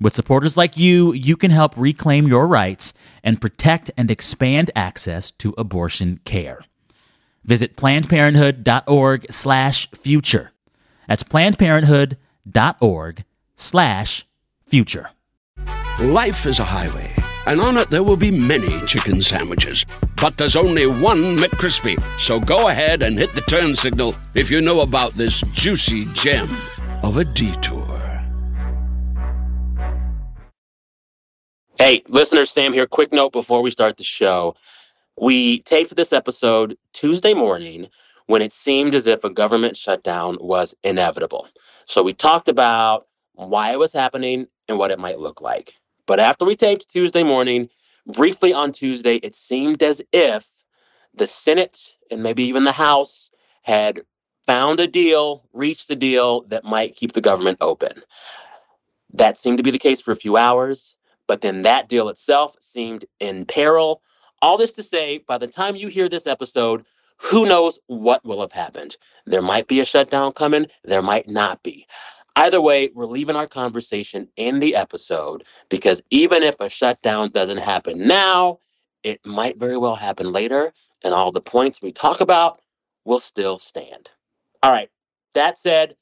With supporters like you, you can help reclaim your rights and protect and expand access to abortion care. Visit plannedparenthood.org slash future. That's plannedparenthood.org slash future. Life is a highway, and on it there will be many chicken sandwiches. But there's only one McCrispy. So go ahead and hit the turn signal if you know about this juicy gem of a detour. Hey, listeners, Sam here. Quick note before we start the show. We taped this episode Tuesday morning when it seemed as if a government shutdown was inevitable. So we talked about why it was happening and what it might look like. But after we taped Tuesday morning, briefly on Tuesday, it seemed as if the Senate and maybe even the House had found a deal, reached a deal that might keep the government open. That seemed to be the case for a few hours. But then that deal itself seemed in peril. All this to say, by the time you hear this episode, who knows what will have happened? There might be a shutdown coming, there might not be. Either way, we're leaving our conversation in the episode because even if a shutdown doesn't happen now, it might very well happen later, and all the points we talk about will still stand. All right, that said,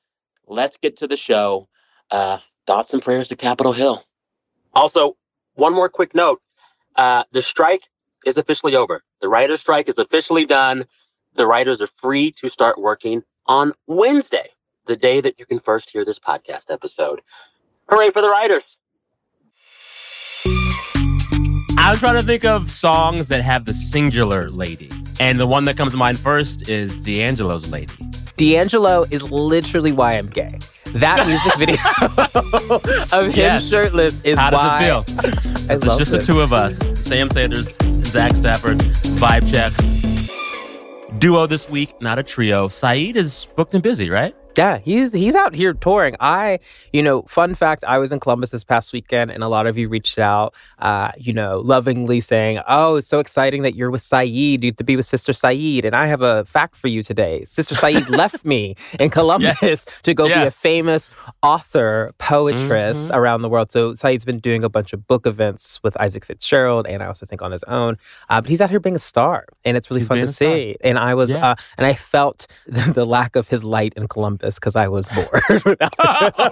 let's get to the show. Uh, thoughts and prayers to Capitol Hill. Also, one more quick note uh, the strike is officially over. The writer's strike is officially done. The writers are free to start working on Wednesday, the day that you can first hear this podcast episode. Hooray for the writers! I was trying to think of songs that have the singular lady. And the one that comes to mind first is D'Angelo's Lady. D'Angelo is literally why I'm gay. That music video of him Yes. shirtless is How does why it feel? I It's just the two of us Sam Sanders, Zach Stafford, Vibe Check. Duo this week, not a trio. Saeed is booked and busy, right? Yeah, he's he's out here touring. I, you know, fun fact, I was in Columbus this past weekend, and a lot of you reached out, uh, you know, lovingly saying, "Oh, it's so exciting that you're with Saeed. You to be with Sister Saeed." And I have a fact for you today. Sister Saeed left me in Columbus Yes. to go be a famous author, poetress Mhm. around the world. So Saeed's been doing a bunch of book events with Isaac Fitzgerald, and I also think on his own. Uh, but he's out here being a star, and it's really He's fun to see. And I was, Yeah. uh, and I felt the, the lack of his light in Columbus because I was bored. without oh,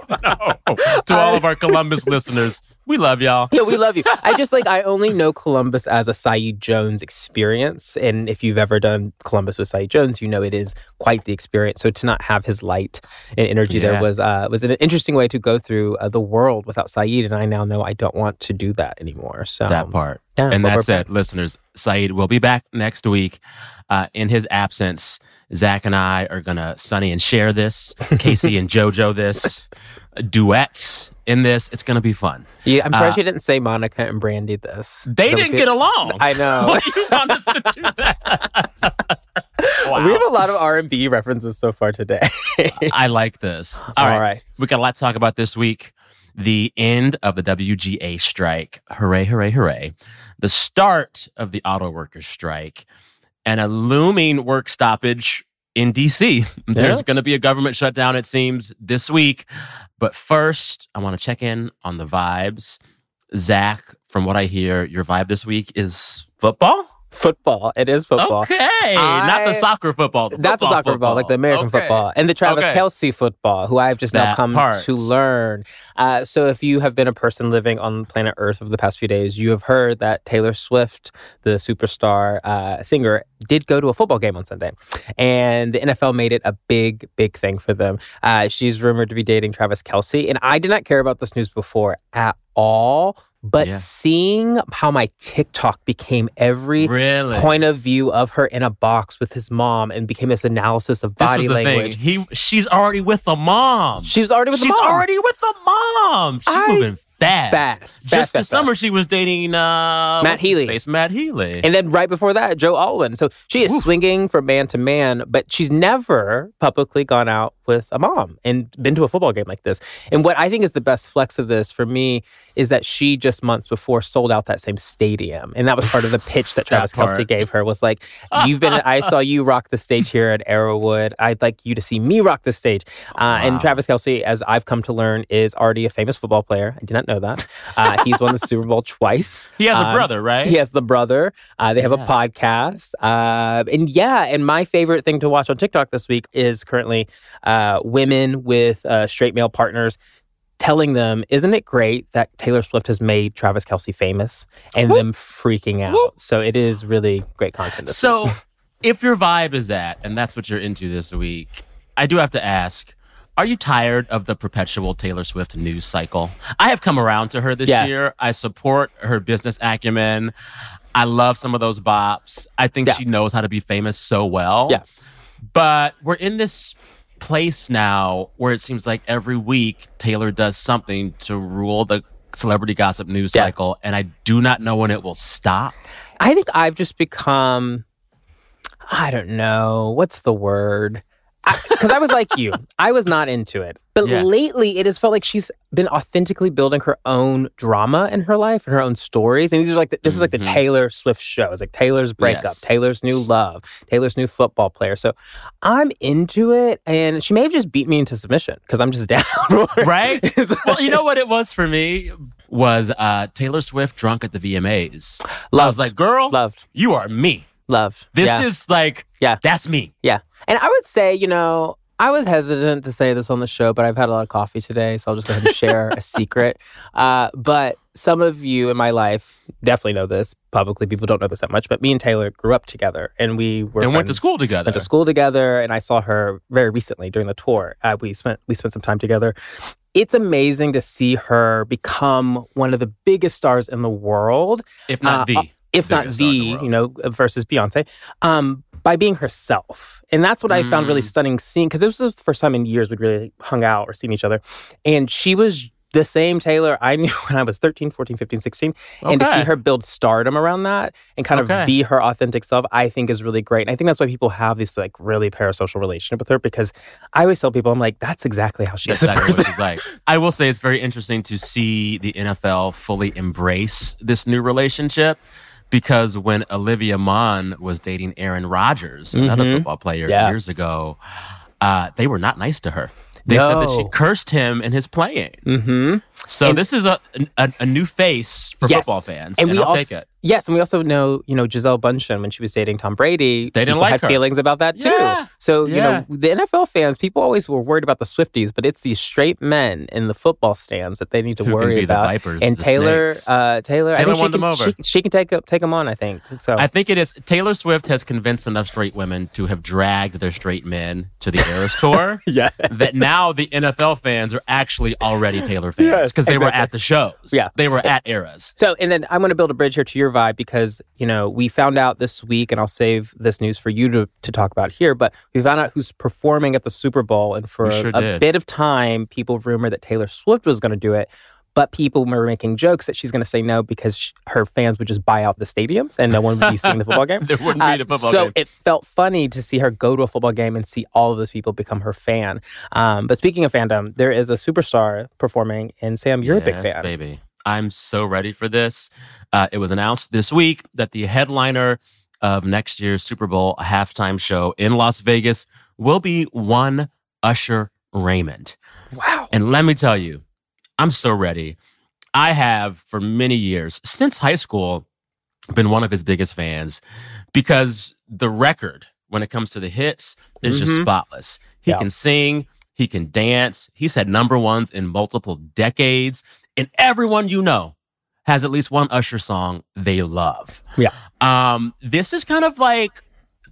no. To all of our Columbus listeners, we love y'all. yeah, we love you. I just like I only know Columbus as a Saeed Jones experience, and if you've ever done Columbus with Saeed Jones, you know it is quite the experience. So to not have his light and energy Yeah. there was uh, was an interesting way to go through uh, the world without Saeed, and I now know I don't want to do that anymore. So that part. yeah, and that's it, listeners. Saeed will be back next week. Uh, in his absence, Zach and I are gonna Sonny and Cher this, K-Ci and JoJo this, duets in this. It's gonna be fun. Yeah, I'm sorry Uh, she didn't say Monica and Brandy this. They didn't could- get along. I know. Why you want us to do that? We have a lot of R and B references so far today. I like this. All All right. right. We got a lot to talk about this week. The end of the WGA strike. Hooray, hooray, hooray. The start of the auto workers strike and a looming work stoppage in DC. There's Yeah. going to be a government shutdown, it seems, this week. But first, I want to check in on the vibes. Zach, from what I hear, your vibe this week is football? Football. It is football. Okay, not the soccer football. The Not the soccer football, like the American Okay. football, and the Travis Okay. Kelce football, who I've just now come part. to learn. Uh, so, if you have been a person living on planet Earth over the past few days, you have heard that Taylor Swift, the superstar uh, singer, did go to a football game on Sunday, and the NFL made it a big, big thing for them. Uh, she's rumored to be dating Travis Kelce, and I did not care about this news before at all. But Yeah. seeing how my TikTok became every Really? point of view of her in a box with his mom and became this analysis of This body language. thing. He, she's already with the mom. She was already with she's the mom. She's already with the mom. She's I- moving fast. Fast, fast, Just this fast, summer, fast. she was dating uh, Matt Healy. face? Matt Healy. And then right before that, Joe Alwyn. So she is swinging from man to man, but she's never publicly gone out with a mom and been to a football game like this. And what I think is the best flex of this for me is that she just months before sold out that same stadium. And that was part of the pitch that Travis Kelce gave her was like, you've been, I saw you rock the stage here at Arrowhead. I'd like you to see me rock the stage. Uh, And Travis Kelce, as I've come to learn, is already a famous football player. I did not know that. Uh, he's won the Super Bowl twice. he has a Um, brother, right? He has the brother. Uh, they have Yeah. a podcast. Uh, and yeah, and my favorite thing to watch on TikTok this week is currently uh, women with uh, straight male partners telling them, Isn't it great that Taylor Swift has made Travis Kelce famous? And them freaking out. Whoop. So it is really great content. So, if your vibe is that, and that's what you're into this week, I do have to ask. Are you tired of the perpetual Taylor Swift news cycle? I have come around to her this Yeah. year. I support her business acumen. I love some of those bops. I think Yeah. she knows how to be famous so well. Yeah. But we're in this place now where it seems like every week Taylor does something to rule the celebrity gossip news Yeah. cycle, and I do not know when it will stop. I think I've just become, I don't know, what's the word? Because I, was like you, I was not into it. But Yeah. lately, it has felt like she's been authentically building her own drama in her life and her own stories. And these are like, the, this is like the Mhm. Taylor Swift show. It's like Taylor's breakup, Yes. Taylor's new love, Taylor's new football player. So I'm into it. And she may have just beat me into submission because I'm just down. Right? Well, you know what it was for me was uh, Taylor Swift drunk at the VMAs. I was like, girl, Loved, you are me. loved. This Yeah. is like, Yeah. that's me. Yeah. And I would say, you know, I was hesitant to say this on the show, but I've had a lot of coffee today, so I'll just go ahead and share a secret. Uh, but some of you in my life definitely know this. Publicly, people don't know this that much, but me and Taylor grew up together and we were and went to school together. Went to school together, and I saw her very recently during the tour. Uh, we spent we spent some time together. It's amazing to see her become one of the biggest stars in the world if not uh, the. if not the, the you know, versus Beyonce, um, by being herself. And that's what I found really Mm. stunning seeing, because this was the first time in years we'd really hung out or seen each other. And she was the same Taylor I knew when I was 13, 14, 15, 16. And to see her build stardom around that and kind Okay. of be her authentic self, I think is really great. And I think that's why people have this like really parasocial relationship with her because I always tell people, I'm like, that's exactly how she is. exactly what she's like. I will say it's very interesting to see the NFL fully embrace this new relationship because when Olivia Munn was dating Aaron Rodgers, another Mhm. football player Yeah. years ago, uh, they were not nice to her. They said that she cursed him in his playing. mm-hmm. So And- this is a, a a new face for Yes. football fans, And and, we I'll also- take it. Yes, and we also know, you know, Gisele Bundchen when she was dating Tom Brady. They didn't like had her. feelings about that too. Yeah. So you know, the NFL fans, people always were worried about the Swifties, but it's these straight men in the football stands that they need to Who worry about. Vipers, and Taylor, uh, Taylor, I Taylor think she won them can, over. She, she can take up, take them on. I think so. I think it is. Taylor Swift has convinced enough straight women to have dragged their straight men to the Eras tour. yeah, that now the NFL fans are actually already Taylor fans Because they were at the shows. Yeah. They were at eras. So, and then I'm going to build a bridge here to your vibe because, you know, we found out this week, and I'll save this news for you to, to talk about here, but we found out who's performing at the Super Bowl. And for sure a, did. bit of time, people rumored that Taylor Swift was going to do it. But people were making jokes that she's going to say no because sh- her fans would just buy out the stadiums and no one would be seeing the football game. There wouldn't Uh, be the football so game. it felt funny to see her go to a football game and see all of those people become her fan. Um, but speaking of fandom, there is a superstar performing, and Sam, you're a big fan. baby. I'm so ready for this. Uh, it was announced this week that the headliner of next year's Super Bowl halftime show in Las Vegas will be one Usher Raymond. Wow. And let me tell you, I'm so ready. I have for many years, since high school, been one of his biggest fans because the record when it comes to the hits is just Mhm. spotless. He Yeah. can sing, he can dance. He's had number ones in multiple decades, and everyone you know has at least one Usher song they love. Yeah. Um, this is kind of like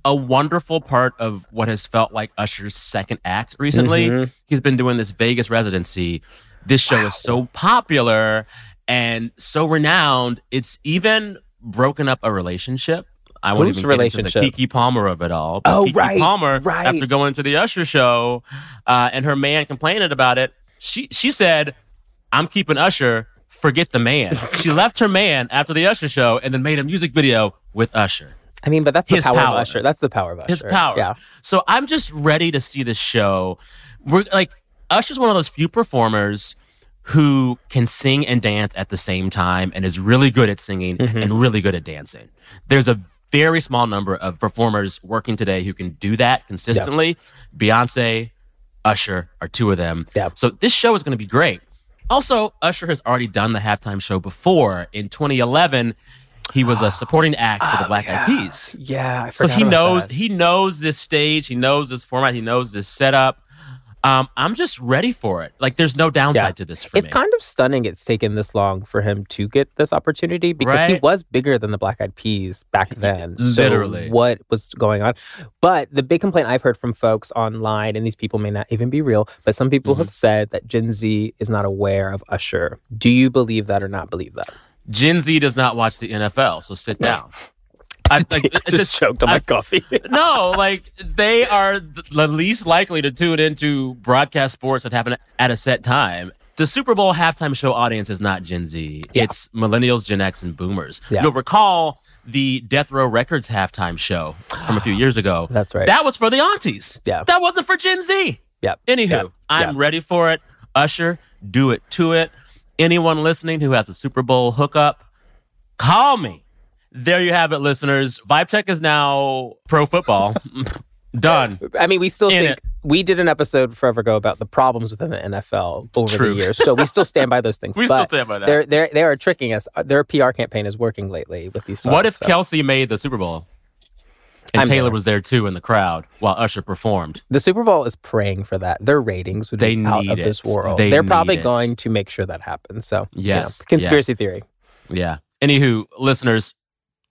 a wonderful part of what has felt like Usher's second act recently. Mhm. He's been doing this Vegas residency. This show is so popular and so renowned. It's even broken up a relationship. I won't even get into relationship? the Keke Palmer of it all. But Oh, Keke right, Palmer, right. after going to the Usher show, uh, and her man complaining about it, she she said, "I'm keeping Usher. Forget the man." she left her man after the Usher show and then made a music video with Usher. I mean, but that's the His power, power. of Usher. That's the power of Usher. His power. Yeah. So I'm just ready to see this show. We're like Usher's one of those few performers who can sing and dance at the same time and is really good at singing Mm-hmm. and really good at dancing. There's a very small number of performers working today who can do that consistently. Beyonce, Usher are two of them. Yeah. So this show is going to be great. Also, Usher has already done the halftime show before. In 2011, he was a supporting act for the Black Eyed Peas. Yeah. I So he knows that. he knows this stage, he knows this format, he knows this setup. Um, I'm just ready for it. Like, there's no downside Yeah. to this for It's me. It's kind of stunning it's taken this long for him to get this opportunity because he was bigger than the Black Eyed Peas back then. So Literally. what was going on? But the big complaint I've heard from folks online, and these people may not even be real, but some people Mm-hmm. have said that Gen Z is not aware of Usher. Do you believe that or not believe that? Gen Z does not watch the NFL, so sit down. I like, I it's just choked on my I- coffee. no, like they are the least likely to tune into broadcast sports that happen at a set time. The Super Bowl halftime show audience is not Gen Z. Yeah. It's millennials, Gen X, and boomers. Yeah. You'll recall the Death Row Records halftime show from a few ah, years ago. That's right. That was for the aunties. Yeah. That wasn't for Gen Z. Yep. Anywho. I'm ready for it. Usher, do it to it. Anyone listening who has a Super Bowl hookup, call me. There you have it, listeners. Vibe Check is now pro football. Done. I mean, we still In think it. we did an episode forever ago about the problems within the NFL over True. the years, so we still stand by those things. We still stand by that. They're they're they are tricking us. Uh, their PR campaign is working lately with these. What if so. Kelce made the Super Bowl? And I'm Taylor there. was there too in the crowd while Usher performed. the Super Bowl is praying for that? Their ratings would They be out of this world. They They're need probably it. going to make sure that happens. So you know, Yes, conspiracy yes. theory. Yeah. Anywho, listeners,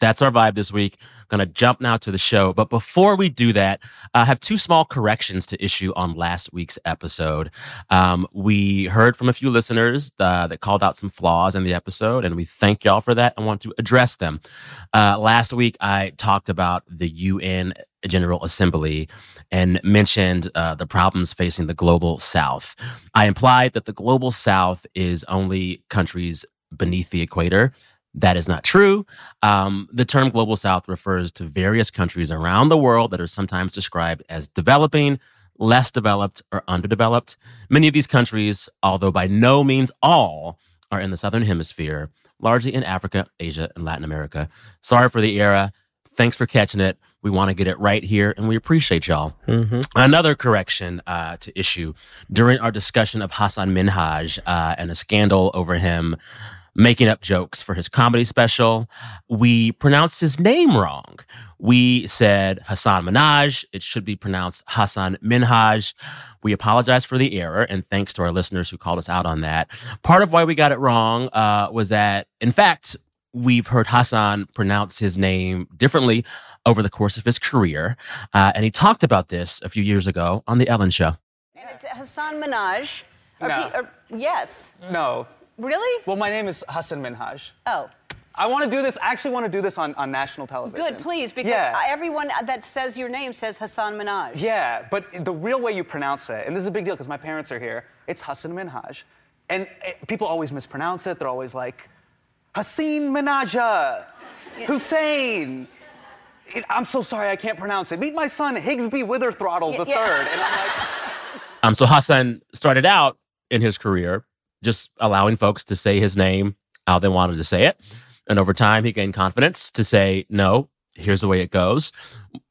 that's our vibe this week. Gonna jump now to the show. But before we do that, I have two small corrections to issue on last week's episode. Um, we heard from a few listeners uh, that called out some flaws in the episode, and we thank y'all for that and want to address them. Uh, last week, I talked about the UN General Assembly and mentioned uh, the problems facing the global South. I implied that the global South is only countries beneath the equator. That is not true. Um, the term global south refers to various countries around the world that are sometimes described as developing, less developed, or underdeveloped. Many of these countries, although by no means all, are in the southern hemisphere, largely in Africa, Asia, and Latin America. Sorry for the era. Thanks for catching it. We want to get it right here, and we appreciate y'all. hmm Another correction uh, to issue during our discussion of Hassan Minhaj uh, and a scandal over him making up jokes for his comedy special, we pronounced his name wrong. We said Hassan Minaj. It should be pronounced Hassan Minhaj. We apologize for the error, and thanks to our listeners who called us out on that. Part of why we got it wrong uh, was that, in fact, we've heard Hassan pronounce his name differently over the course of his career. Uh, and he talked about this a few years ago on The Ellen Show. And it's Hassan Minaj. Or No. pe- or- yes. No. Really? Well, my name is Hassan Minhaj. Oh, I want to do this. I actually want to do this on, on national television. good, please, because Yeah. Everyone that says your name says Hassan Minaj. Yeah, but the real way you pronounce it, and this is a big deal because my parents are here, it's Hassan Minhaj. And eh, people always mispronounce it. They're always like, Hassan Minaja, Hussein. It- I'm so sorry, I can't pronounce it. Meet my son, Higsby Witherthrottle the Yeah, yeah. third. And I'm like, Um, so Hassan started out in his career just allowing folks to say his name how they wanted to say it. And over time, he gained confidence to say, no, here's the way it goes.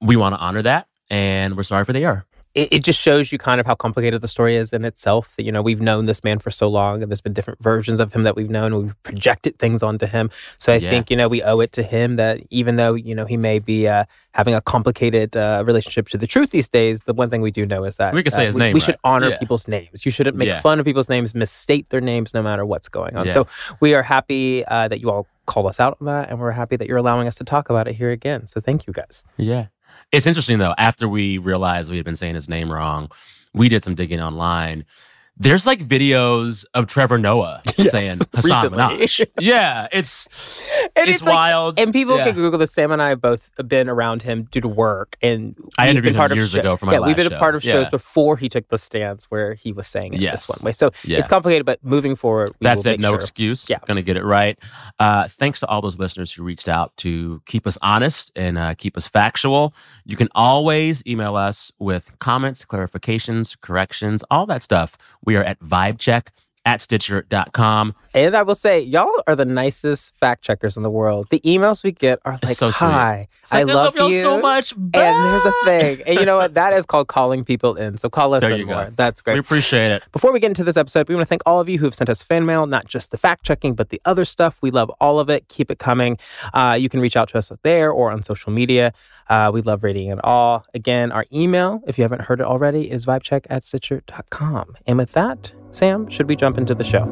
We want to honor that. And we're sorry for the error. It, it just shows you kind of how complicated the story is in itself. That, you know, we've known this man for so long and there's been different versions of him that we've known. We've projected things onto him. So I Yeah. think, you know, we owe it to him that even though, you know, he may be uh, having a complicated uh, relationship to the truth these days, the one thing we do know is that We can say uh, his we, name, we should honor Yeah. people's names. You shouldn't make Yeah. fun of people's names, misstate their names no matter what's going on. So we are happy uh, that you all called us out on that and we're happy that you're allowing us to talk about it here again. So thank you guys. Yeah. It's interesting though, after we realized we had been saying his name wrong, we did some digging online. There's like videos of Trevor Noah Yes, saying Hassan. Minaj. yeah, it's it's, like- wild. and people yeah. can Google this. Sam and I have both been around him due to work, and I interviewed been part him of years show- ago for my yeah, we've been a part show. of shows Yeah. before he took the stance where he was saying it Yes. this one way. So Yeah. it's complicated, but moving forward, we That's it. No sure. excuse. Yeah. Going to get it right. Uh, thanks to all those listeners who reached out to keep us honest and uh, keep us factual. You can always email us with comments, clarifications, corrections, all that stuff. We are at vibecheck at stitcher.com. And I will say, y'all are the nicest fact checkers in the world. The emails we get are like, so. "Hi, like, I love, y'all you so much. And there's a thing, and you know what? That is called calling people in. So call us There in you go. more. That's great. We appreciate it. Before we get into this episode, we want to thank all of you who have sent us fan mail, not just the fact checking, but the other stuff. We love all of it. Keep it coming. Uh, you can reach out to us there or on social media. Uh, we love reading it all. Again, our email, if you haven't heard it already, is vibecheck at stitcher.com. And with that, Sam, should we jump into the show?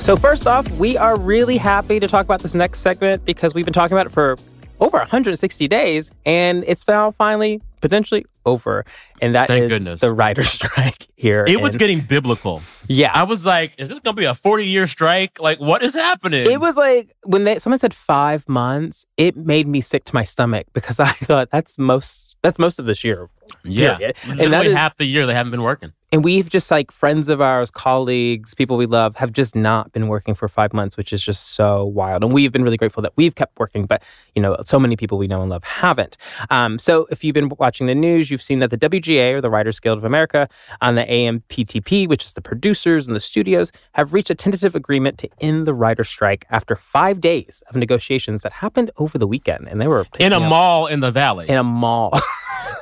So, first off, we are really happy to talk about this next segment because we've been talking about it for over 160 days and it's now finally potentially over. And that is Thank goodness. the writer's strike here. It was getting biblical. yeah. I was like, is this going to be a 40 year strike? Like, what is happening? It was like when they someone said five months, it made me sick to my stomach because I thought that's most that's most of this year. yeah. period. And that is- half the year they haven't been working. And we've just like friends of ours, colleagues, people we love have just not been working for five months, which is just so wild. And we've been really grateful that we've kept working, but you know, so many people we know and love haven't. Um, so if you've been watching the news, you've seen that the WGA or the Writers Guild of America and the AMPTP, which is the producers and the studios, have reached a tentative agreement to end the writer strike after five days of negotiations that happened over the weekend. And they were In a up- mall in the valley. in a mall.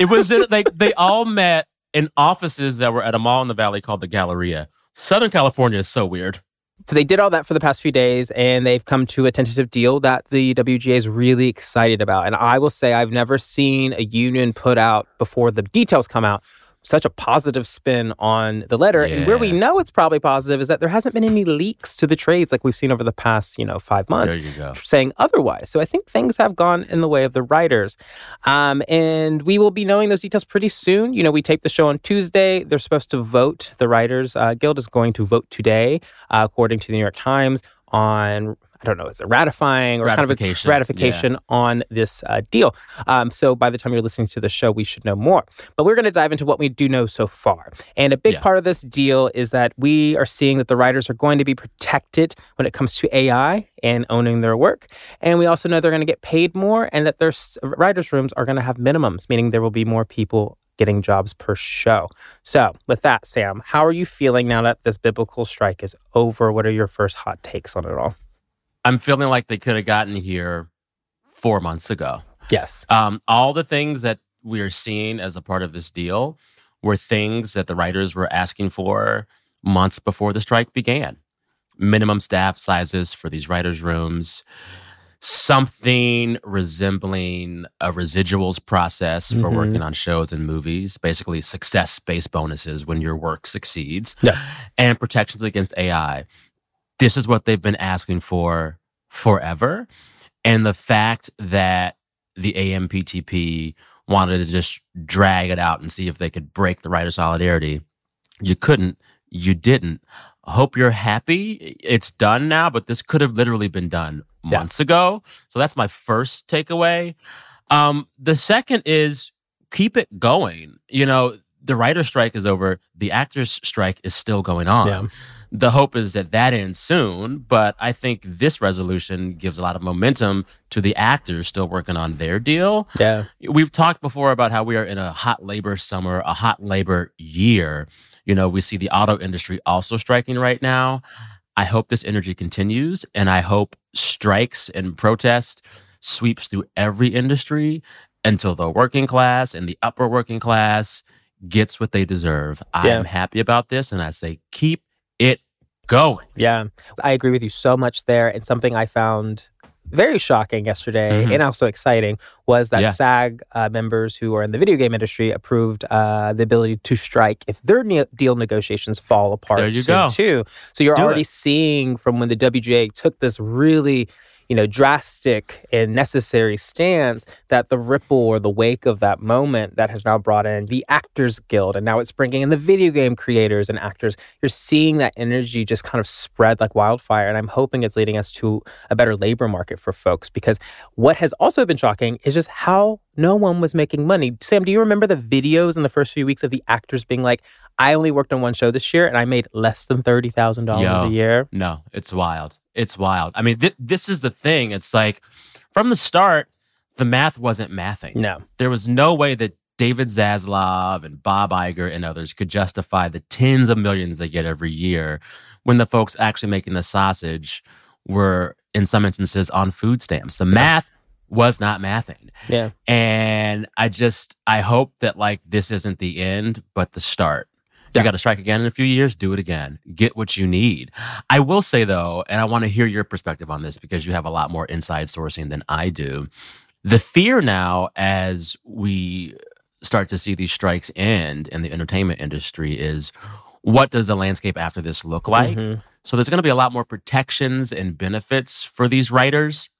It was in, they they all met in offices that were at a mall in the valley called the Galleria. Southern California is so weird. So they did all that for the past few days, and they've come to a tentative deal that the WGA is really excited about. And I will say, I've never seen a union put out before the details come out such a positive spin on the letter. And where we know it's probably positive is that there hasn't been any leaks to the trades like we've seen over the past, you know, five months There you saying otherwise. So I think things have gone in the way of the writers. Um, and we will be knowing those details pretty soon. You know, we tape the show on Tuesday. They're supposed to vote. The Writers uh, Guild is going to vote today, uh, according to the New York Times, on. I don't know, is it ratifying or Ratification, kind of a ratification on this uh, deal? Um, so by the time you're listening to the show, we should know more. But we're going to dive into what we do know so far. And a big Yeah. part of this deal is that we are seeing that the writers are going to be protected when it comes to AI and owning their work. And we also know they're going to get paid more and that their writers' rooms are going to have minimums, meaning there will be more people getting jobs per show. So, with that, Sam, how are you feeling now that this biblical strike is over? What are your first hot takes on it all? I'm feeling like they could have gotten here four months ago. Yes. Um, all the things that we are seeing as a part of this deal were things that the writers were asking for months before the strike began. Minimum staff sizes for these writers' rooms, something resembling a residuals process for Mhm. working on shows and movies, basically success based bonuses when your work succeeds, Yeah. and protections against AI. This is what they've been asking for forever. And the fact that the AMPTP wanted to just drag it out and see if they could break the right of solidarity, you couldn't, you didn't. Hope you're happy. It's done now, but this could have literally been done Yeah. months ago. So that's my first takeaway. Um, the second is keep it going. You know, the writer strike is over, the actors strike is still going on Yeah. The hope is that that ends soon but i think this resolution gives a lot of momentum to the actors still working on their deal Yeah. we've talked before about how we are in a hot labor summer a hot labor year you know we see the auto industry also striking right now I hope this energy continues and I hope strikes and protest sweeps through every industry until the working class and the upper working class gets what they deserve. I'm happy about this and I say keep going. Yeah, I agree with you so much there. And something I found very shocking yesterday Mhm. and also exciting was that Yeah. SAG uh, members who are in the video game industry approved uh, the ability to strike if their ne- deal negotiations fall apart. There you go. Too. So you're Do already it. seeing from when the WGA took this really you know, drastic and necessary stance that the ripple or the wake of that moment that has now brought in the Actors Guild and now it's bringing in the video game creators and actors. You're seeing that energy just kind of spread like wildfire. And I'm hoping it's leading us to a better labor market for folks because what has also been shocking is just how no one was making money. Sam, do you remember the videos in the first few weeks of the actors being like, I only worked on one show this year and I made less than $30,000 a year? No, it's wild. It's wild. I mean, th- this is the thing. It's like from the start, the math wasn't mathing. No. There was no way that David Zaslav and Bob Iger and others could justify the tens of millions they get every year when the folks actually making the sausage were, in some instances, on food stamps. The math was not mathing. Yeah. And I just, I hope that like this isn't the end, but the start. You Yeah. got to strike again in a few years, do it again. Get what you need. I will say though, and I want to hear your perspective on this because you have a lot more inside sourcing than I do. The fear now, as we start to see these strikes end in the entertainment industry, is what does the landscape after this look like? Mhm. So there's going to be a lot more protections and benefits for these writers,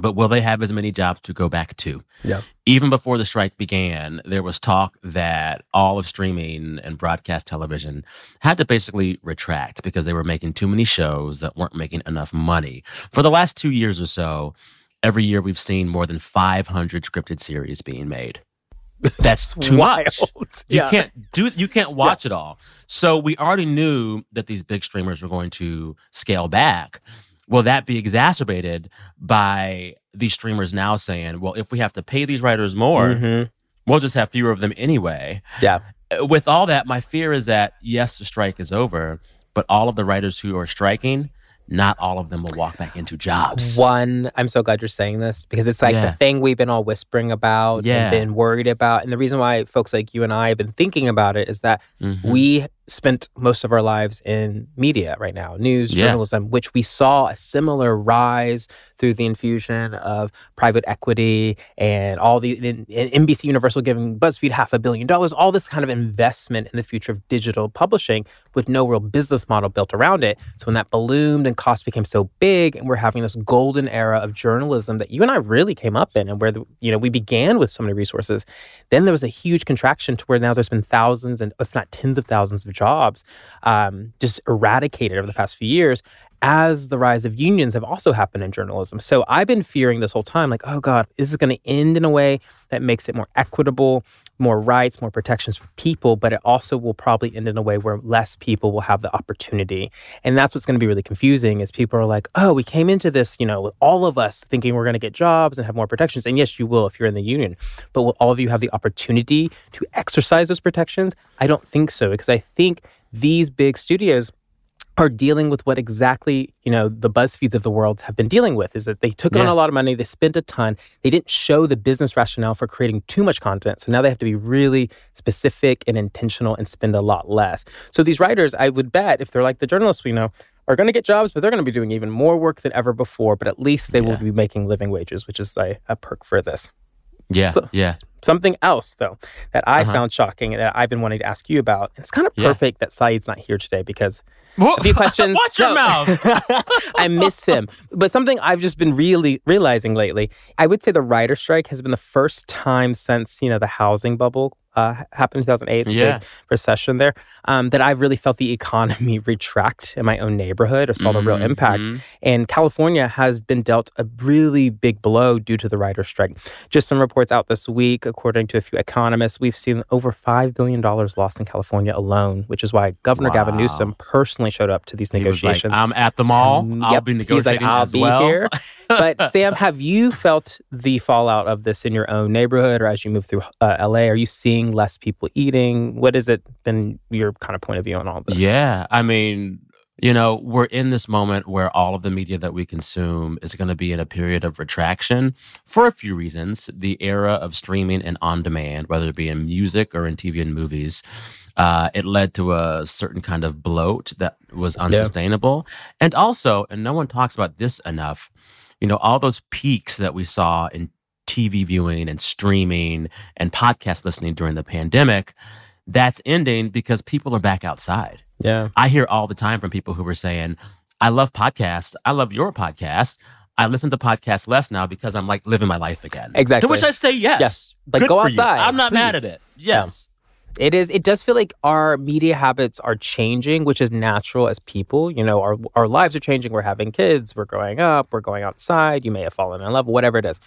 but will they have as many jobs to go back to? Yeah. Even before the strike began, there was talk that all of streaming and broadcast television had to basically retract because they were making too many shows that weren't making enough money. For the last two years or so, every year we've seen more than 500 scripted series being made. That's too much. You Yeah. can't do you can't watch it all. So we already knew that these big streamers were going to scale back. Will that be exacerbated by these streamers now saying, well, if we have to pay these writers more, Mhm. we'll just have fewer of them anyway. Yeah. Uh, With all that, my fear is that yes, the strike is over, but all of the writers who are striking, not all of them will walk back into jobs. One, I'm so glad you're saying this because it's like Yeah. the thing we've been all whispering about Yeah. and been worried about. And the reason why folks like you and I have been thinking about it is that Mhm. we spent most of our lives in media right now, news, Yeah. journalism, which we saw a similar rise through the infusion of private equity and all the in, in NBC Universal giving BuzzFeed half a billion dollars, all this kind of investment in the future of digital publishing with no real business model built around it. So when that ballooned and cost became so big, and we're having this golden era of journalism that you and I really came up in, and where the, you know we began with so many resources, then there was a huge contraction to where now there's been thousands and if not tens of thousands of jobs um, just eradicated over the past few years as the rise of unions have also happened in journalism. So I've been fearing this whole time, like, oh God, is this going to end in a way that makes it more equitable, more rights, more protections for people, but it also will probably end in a way where less people will have the opportunity. And that's what's going to be really confusing is people are like, oh, we came into this, you know, with all of us thinking we're going to get jobs and have more protections. And yes, you will if you're in the union. But will all of you have the opportunity to exercise those protections? I don't think so because I think these big studios are dealing with what exactly you know the BuzzFeeds of the world have been dealing with is that they took on a lot of money, they spent a ton, they didn't show the business rationale for creating too much content, so now they have to be really specific and intentional and spend a lot less. So these writers, I would bet, if they're like the journalists we know, are going to get jobs, but they're going to be doing even more work than ever before. But at least they will be making living wages, which is a, a perk for this. Yeah, So- yeah. Something else, though, that I Uh-huh. found shocking and that I've been wanting to ask you about. And it's kind of Yeah. perfect that Saeed's not here today because What? a few questions. Watch your No. mouth. I miss him. But something I've just been really realizing lately, I would say the writer strike has been the first time since, you know, the housing bubble uh, happened in 2008, the Yeah. big recession there, um, that I've really felt the economy retract in my own neighborhood or saw the real impact. Mhm. And California has been dealt a really big blow due to the writer strike. Just some reports out this week, according to a few economists, we've seen over $5 billion lost in California alone, which is why Governor Gavin Newsom personally showed up to these He was like, negotiations. I'm at the mall. I'll be He's like, negotiating I'll as be well. here. but Sam, have you felt the fallout of this in your own neighborhood, or as you move through uh, LA? Are you seeing less people eating? What has it been your kind of point of view on all this? Yeah, I mean, You know, we're in this moment where all of the media that we consume is going to be in a period of retraction for a few reasons. The era of streaming and on demand, whether it be in music or in TV and movies, uh, it led to a certain kind of bloat that was unsustainable. And also, and no one talks about this enough, you know, all those peaks that we saw in TV viewing and streaming and podcast listening during the pandemic, that's ending because people are back outside. Yeah. I hear all the time from people who were saying, I love podcasts. I love your podcast. I listen to podcasts less now because I'm like living my life again. Exactly. To which I say yes. Yes. Like, Good go for you. outside, I'm not mad at it. Yes. It is. It does feel like our media habits are changing, which is natural as people. You know, our our lives are changing. We're having kids. We're growing up. We're going outside. You may have fallen in love. Whatever it is,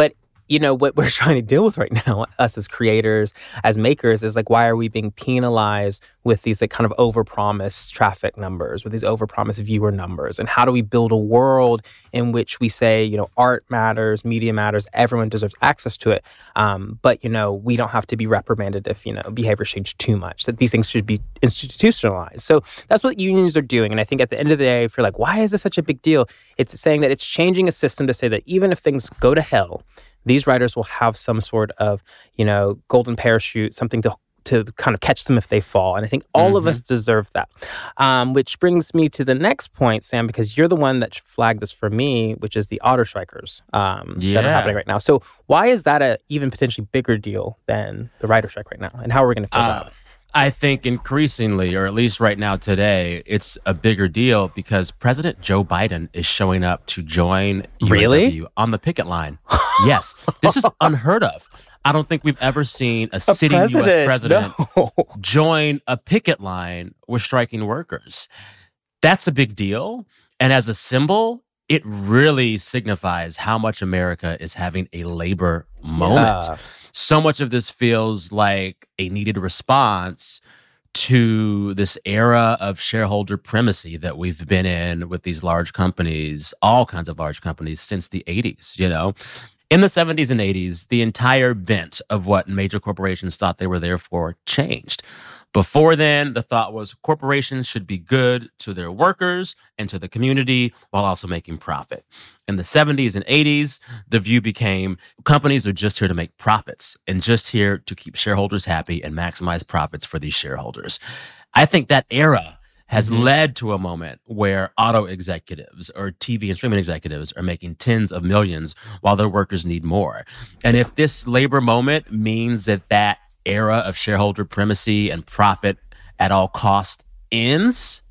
but you know what we're trying to deal with right now, us as creators, as makers, is like why are we being penalized with these like kind of overpromised traffic numbers, with these overpromised viewer numbers, and how do we build a world in which we say, you know, art matters, media matters, everyone deserves access to it, um, but you know, we don't have to be reprimanded if you know behaviors change too much. That these things should be institutionalized. So that's what unions are doing, and I think at the end of the day, if you're like, why is this such a big deal? It's saying that it's changing a system to say that even if things go to hell these writers will have some sort of you know golden parachute something to to kind of catch them if they fall and i think all of us deserve that. Um, which brings me to the next point sam because you're the one that flagged this for me which is the auto strikers um, that are happening right now. So why is that a even potentially bigger deal than the writer strike right now and how are we going to feel about Uh, it I think increasingly, or at least right now today, it's a bigger deal because President Joe Biden is showing up to join Really? UAW on the picket line. yes, this is unheard of. I don't think we've ever seen a, sitting U.S. president no. join a picket line with striking workers. That's a big deal. And as a symbol, it really signifies how much America is having a labor moment. Yeah. So much of this feels like a needed response to this era of shareholder primacy that we've been in with these large companies, all kinds of large companies since the 80s, you know. In the 70s and 80s, the entire bent of what major corporations thought they were there for changed. Before then, the thought was corporations should be good to their workers and to the community while also making profit. In the 70s and 80s, the view became companies are just here to make profits and just here to keep shareholders happy and maximize profits for these shareholders. I think that era has mm-hmm. led to a moment where auto executives or TV and streaming executives are making tens of millions while their workers need more. And if this labor moment means that that era of shareholder primacy and profit at all cost ends,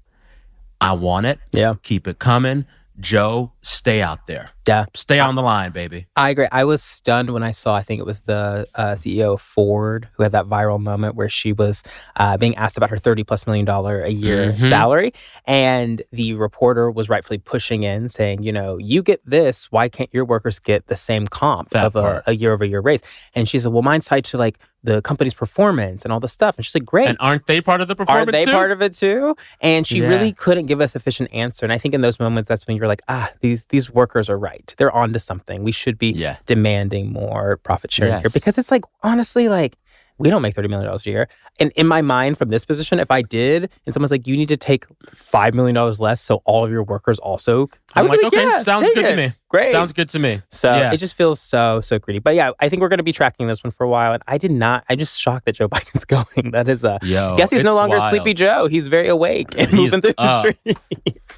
I want it. Yeah. Keep it coming. Joe, stay out there. Yeah Stay on the line, baby. I agree. I was stunned when I saw, I think it was the uh, CEO of Ford who had that viral moment where she was uh, being asked about her 30 plus million dollar a year Mhm. salary. And the reporter was rightfully pushing in saying, you know, you get this. Why can't your workers get the same comp That of a, a year over year raise? And she said, well, mine's tied to like the company's performance and all this stuff. And she's like, great. And aren't they part of the performance Aren't they too? part of it too? And she Yeah. really couldn't give a sufficient answer. And I think in those moments, that's when you're like, ah, these these workers are right. They're onto something. We should be Yeah. demanding more profit sharing here because it's like honestly, like we don't make thirty million dollars a year. And in my mind, from this position, if I did, and someone's like, you need to take five million dollars less, so all of your workers also, I'm would like, okay, yeah, sounds good to me. Great. Sounds good to me. So Yeah. it just feels so so greedy. But yeah, I think we're going to be tracking this one for a while. And I did not. I'm just shocked that Joe Biden's going. That is a. Yo, guess he's no longer wild. Sleepy Joe. He's very awake and He is moving through the streets.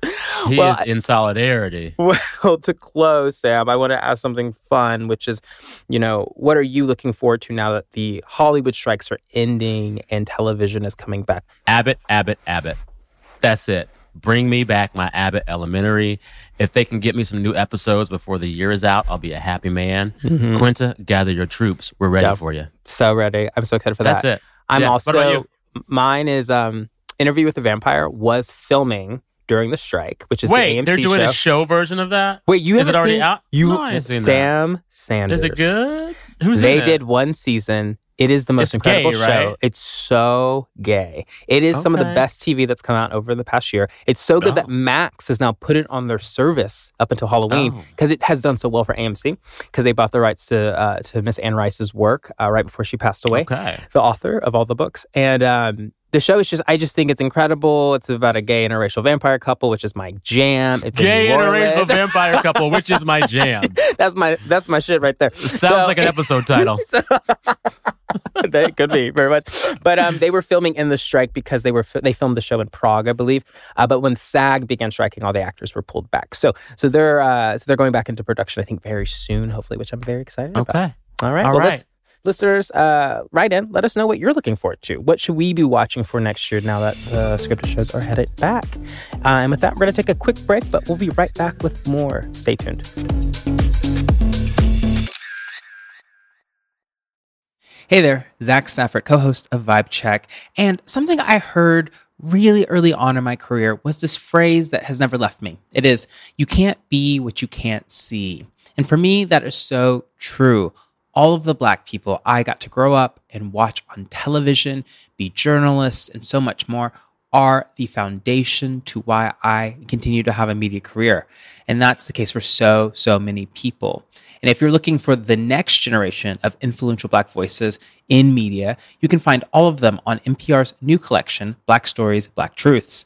He well, is in solidarity. well, to close, Sam, I want to ask something fun, which is, you know, what are you looking forward to now that the Hollywood strikes are ending and television is coming back? Abbott, Abbott, Abbott. That's it. Bring me back my Abbott Elementary. If they can get me some new episodes before the year is out, I'll be a happy man. Quinta, gather your troops. We're ready Mm-hmm. Yeah. for you. So ready. I'm so excited for that. That's it. I'm Yeah. What also about you? mine is um Interview with the Vampire was filming during the strike, which is Wait, the AMC they're doing show. a show version of that? Wait, you Is it already seen- out? You No, seen that. Sam Sanders. Is it good? Who's they in it? They did one season. It is the most It's incredible gay, show. right? It's so gay. It is some of the best TV that's come out over the past year. It's so good that Oh. Max has now put it on their service up until Halloween Oh. because it has done so well for AMC because they bought the rights to uh, to Miss Anne Rice's work uh, right before she passed away Okay. the author of all the books. And um, the show is just I just think it's incredible. It's about a gay interracial vampire couple, which is my jam. It's Gay interracial vampire couple, which is my jam. that's my that's my shit right there. Sounds So- like an episode title. they could be very much, but um, they were filming in the strike because they were they filmed the show in Prague, I believe. Uh, but when SAG began striking, all the actors were pulled back. So so they're uh, so they're going back into production, I think, very soon, hopefully, which I'm very excited about. Okay. All right. All well, right. Lis- listeners, uh, write in. Let us know what you're looking forward to. What should we be watching for next year now that the scripted shows are headed back? Uh, and with that, we're going to take a quick break, but we'll be right back with more. Stay tuned. Hey there, Zach Stafford, co host of Vibe Check. And something I heard really early on in my career was this phrase that has never left me. It is, you can't be what you can't see. And for me, that is so true. All of the black people I got to grow up and watch on television, be journalists, and so much more are the foundation to why I continue to have a media career. And that's the case for so, so many people. And if you're looking for the next generation of influential Black voices in media, you can find all of them on NPR's new collection, Black Stories, Black Truths.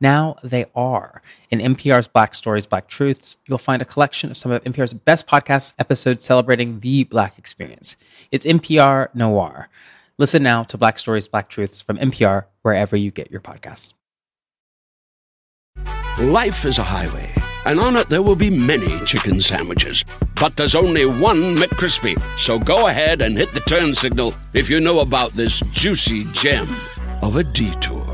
Now they are. In NPR's Black Stories, Black Truths, you'll find a collection of some of NPR's best podcast episodes celebrating the Black experience. It's NPR Noir. Listen now to Black Stories, Black Truths from NPR wherever you get your podcasts. Life is a highway, and on it there will be many chicken sandwiches. But there's only one McCrispy. So go ahead and hit the turn signal if you know about this juicy gem of a detour.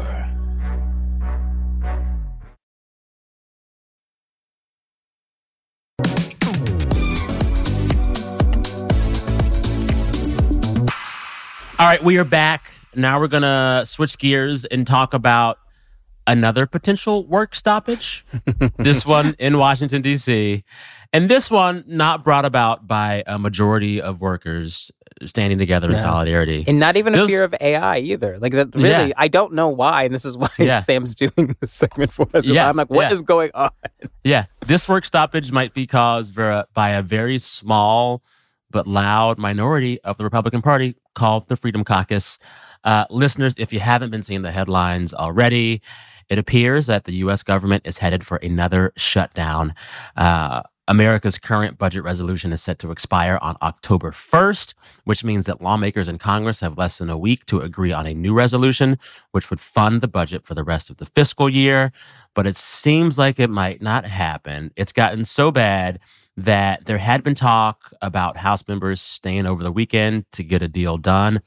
All right, we are back. Now we're going to switch gears and talk about another potential work stoppage. this one in Washington, D.C. And this one not brought about by a majority of workers standing together in solidarity. And not even a fear of AI either. Like that really, Yeah. I don't know why. And this is why Yeah. Sam's doing this segment for us. Yeah, I'm like, what is yeah. going on? Yeah, this work stoppage might be caused ver- by a very small but loud minority of the Republican Party called the Freedom Caucus. Uh, listeners, if you haven't been seeing the headlines already, it appears that the U.S. government is headed for another shutdown. Uh, America's current budget resolution is set to expire on October 1st, which means that lawmakers in Congress have less than a week to agree on a new resolution, which would fund the budget for the rest of the fiscal year. But it seems like it might not happen. It's gotten so bad that there had been talk about House members staying over the weekend to get a deal done.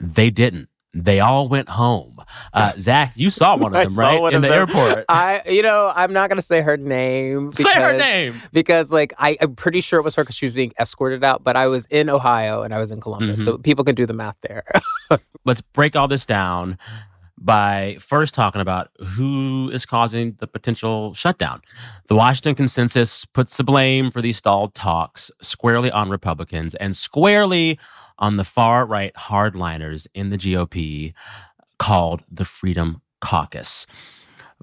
They didn't. They all went home. Uh, Zach, you saw one of them, right? In the them. airport. I, you know, I'm not gonna say her name. Say her name. because, like, I, I'm pretty sure it was her because she was being escorted out. But I was in Ohio and I was in Columbus, Mm-hmm. so people can do the math there. let's break all this down by first talking about who is causing the potential shutdown. The Washington consensus puts the blame for these stalled talks squarely on Republicans and squarely on the far right hardliners in the GOP called the Freedom Caucus.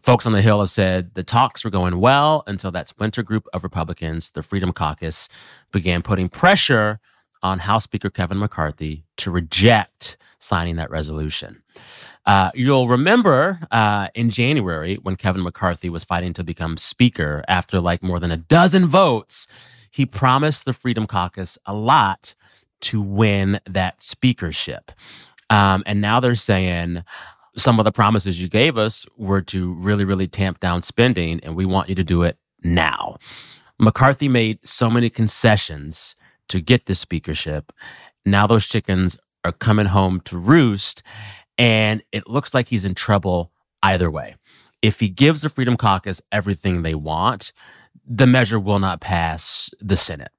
Folks on the Hill have said the talks were going well until that splinter group of Republicans, the Freedom Caucus, began putting pressure on House Speaker Kevin McCarthy to reject signing that resolution. Uh, you'll remember uh, in January when Kevin McCarthy was fighting to become Speaker after like more than a dozen votes, he promised the Freedom Caucus a lot to win that speakership. Um, and now they're saying some of the promises you gave us were to really, really tamp down spending, and we want you to do it now. McCarthy made so many concessions to get the speakership. Now those chickens are coming home to roost, and it looks like he's in trouble either way. If he gives the Freedom Caucus everything they want, the measure will not pass the Senate.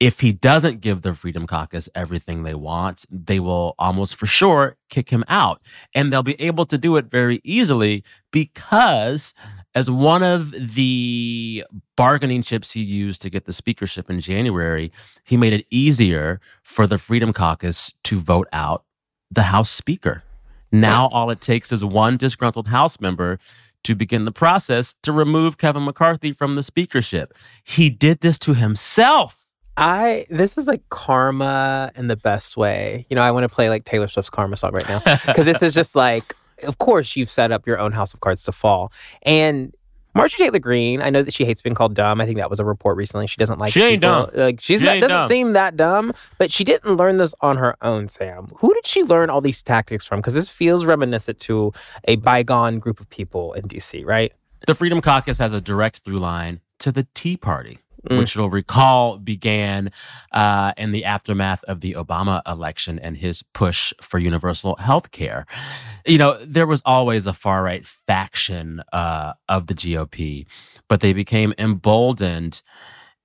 If he doesn't give the Freedom Caucus everything they want, they will almost for sure kick him out. And they'll be able to do it very easily because as one of the bargaining chips he used to get the speakership in January, he made it easier for the Freedom Caucus to vote out the House Speaker. Now all it takes is one disgruntled House member to begin the process to remove Kevin McCarthy from the speakership. He did this to himself. I this is like karma in the best way. You know, I want to play like Taylor Swift's karma song right now because this is just like, of course, you've set up your own house of cards to fall. And Marjorie Taylor Greene, I know that she hates being called dumb. I think that was a report recently. She doesn't like She ain't people- dumb. Like she's She not, doesn't dumb. seem that dumb, but she didn't learn this on her own. Sam, who did she learn all these tactics from? Because this feels reminiscent to a bygone group of people in D.C. Right? The Freedom Caucus has a direct through line to the Tea Party, Mm. which you'll recall began uh, in the aftermath of the Obama election and his push for universal health care. You know, there was always a far right faction uh, of the GOP, but they became emboldened